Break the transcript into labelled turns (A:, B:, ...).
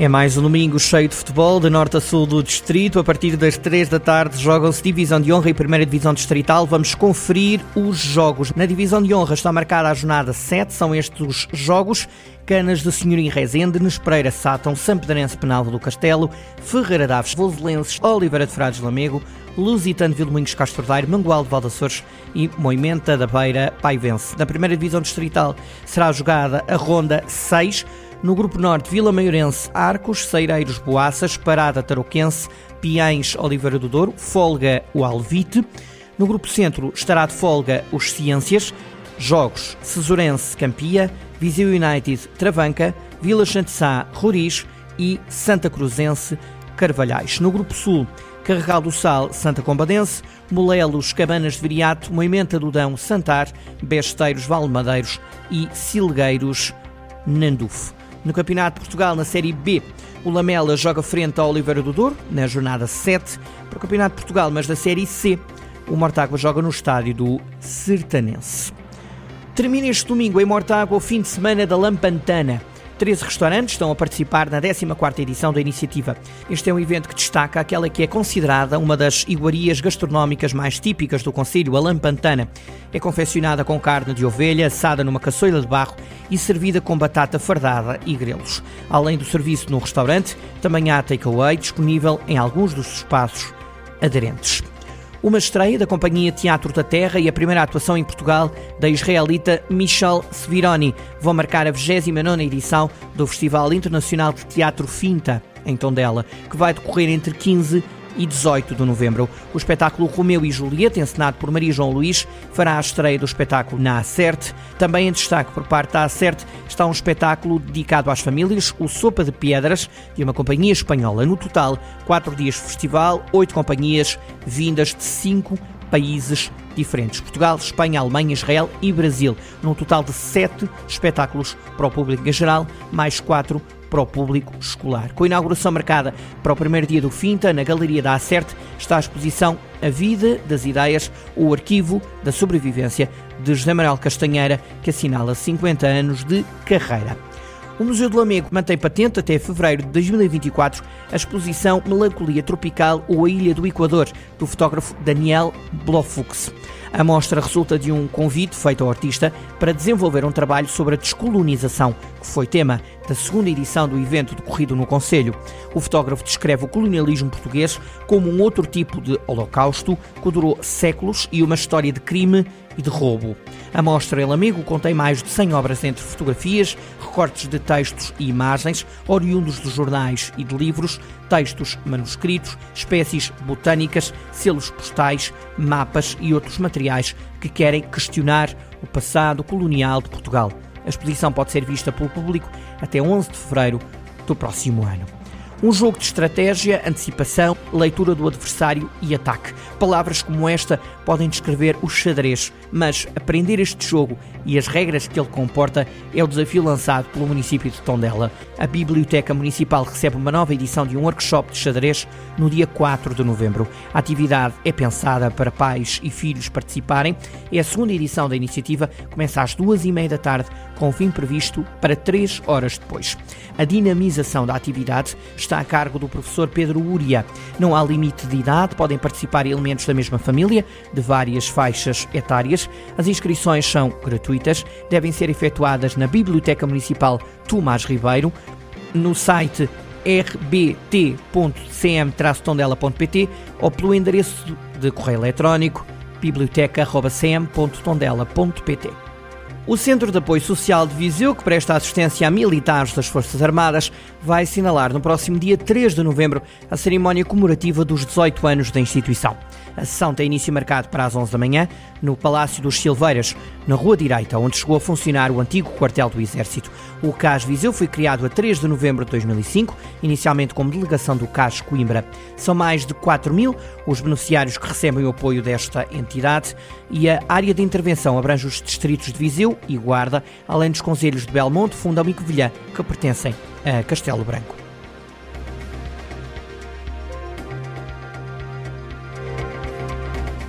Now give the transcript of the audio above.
A: É mais um domingo cheio de futebol, de norte a sul do distrito. A partir das 3 da tarde jogam-se Divisão de Honra e Primeira Divisão Distrital. Vamos conferir os jogos. Na Divisão de Honra está marcada a jornada 7, são estes os jogos. Canas de Senhorim Rezende, Nespereira Sátão, Sampedrense Penalvo do Castelo, Ferreira Daves, Voselenses, Oliveira de Frades Lamego, Lusitano Vilmoinhos Castro Daire, Mangual de Valdaçores e Moimenta da Beira Paivense. Na primeira divisão distrital será jogada a ronda 6. No grupo norte, Vila Maiorense, Arcos, Seireiros, Boaças, Parada Tarouquense, Piães, Oliveira do Douro, Folga, o Alvite. No grupo centro estará de folga os Ciências, Jogos, Cesurense, Campia, Viseu United, Travanca, Vila Chantessá, Roriz e Santa Cruzense, Carvalhais. No grupo sul, Carregal do Sal, Santa Combadense, Molelos, Cabanas de Viriato, Moimenta do Dão, Santar, Besteiros, Valmadeiros e Silgueiros, Nandufo. No Campeonato de Portugal, na Série B, o Lamela joga frente ao Oliveira do Douro, na jornada 7. Para o Campeonato de Portugal, mas da Série C, o Mortágua joga no estádio do Sertanense. Termina este domingo em Mortágua o fim de semana da Lampantana. 13 restaurantes estão a participar na 14ª edição da iniciativa. Este é um evento que destaca aquela que é considerada uma das iguarias gastronómicas mais típicas do Conselho, a lampantana. É confeccionada com carne de ovelha, assada numa caçoila de barro e servida com batata fardada e grelos. Além do serviço no restaurante, também há takeaway disponível em alguns dos espaços aderentes. Uma estreia da Companhia Teatro da Terra e a primeira atuação em Portugal da israelita Michel Svironi vão marcar a 29 edição do Festival Internacional de Teatro Finta, em Tondela, que vai decorrer entre 15 e 18 de novembro. O espetáculo Romeu e Julieta, encenado por Maria João Luís, fará a estreia do espetáculo na Acerte. Também em destaque por parte da Acerte está um espetáculo dedicado às famílias, o Sopa de Pedras, de uma companhia espanhola. No total, quatro dias de festival, oito companhias vindas de cinco países diferentes: Portugal, Espanha, Alemanha, Israel e Brasil. Num total de sete espetáculos para o público em geral, mais quatro para o público escolar. Com a inauguração marcada para o primeiro dia do Finta, na Galeria da Acerte, está a exposição A Vida das Ideias, o arquivo da sobrevivência de José Manuel Castanheira, que assinala 50 anos de carreira. O Museu do Lamego mantém patente até fevereiro de 2024 a exposição Melancolia Tropical ou a Ilha do Equador, do fotógrafo Daniel Blofux. A mostra resulta de um convite feito ao artista para desenvolver um trabalho sobre a descolonização, que foi tema da segunda edição do evento decorrido no Conselho. O fotógrafo descreve o colonialismo português como um outro tipo de holocausto que durou séculos e uma história de crime e de roubo. A mostra El Amigo contém mais de 100 obras entre fotografias, recortes de textos e imagens, oriundos de jornais e de livros, textos manuscritos, espécies botânicas, selos postais, mapas e outros materiais que querem questionar o passado colonial de Portugal. A exposição pode ser vista pelo público até 11 de fevereiro do próximo ano. Um jogo de estratégia, antecipação, leitura do adversário e ataque. Palavras como esta podem descrever o xadrez, mas aprender este jogo e as regras que ele comporta é o desafio lançado pelo município de Tondela. A Biblioteca Municipal recebe uma nova edição de um workshop de xadrez no dia 4 de novembro. A atividade é pensada para pais e filhos participarem. É a segunda edição da iniciativa, começa às duas e meia da tarde, com fim previsto para três horas depois. A dinamização da atividade está a cargo do professor Pedro Uria. Não há limite de idade, podem participar elementos da mesma família, de várias faixas etárias. As inscrições são gratuitas, devem ser efetuadas na Biblioteca Municipal Tomás Ribeiro, no site rbt.cm-tondela.pt ou pelo endereço de correio eletrónico biblioteca.cm.tondela.pt. O Centro de Apoio Social de Viseu, que presta assistência a militares das Forças Armadas, vai assinalar no próximo dia 3 de novembro a cerimónia comemorativa dos 18 anos da instituição. A sessão tem início marcado para as 11 da manhã no Palácio dos Silveiras, na Rua Direita, onde chegou a funcionar o antigo quartel do Exército. O CAS Viseu foi criado a 3 de novembro de 2005, inicialmente como delegação do CAS Coimbra. São mais de 4 mil os beneficiários que recebem o apoio desta entidade e a área de intervenção abrange os distritos de Viseu e Guarda, além dos conselhos de Belmonte, Fundão e Covilhã, que pertencem a Castelo Branco.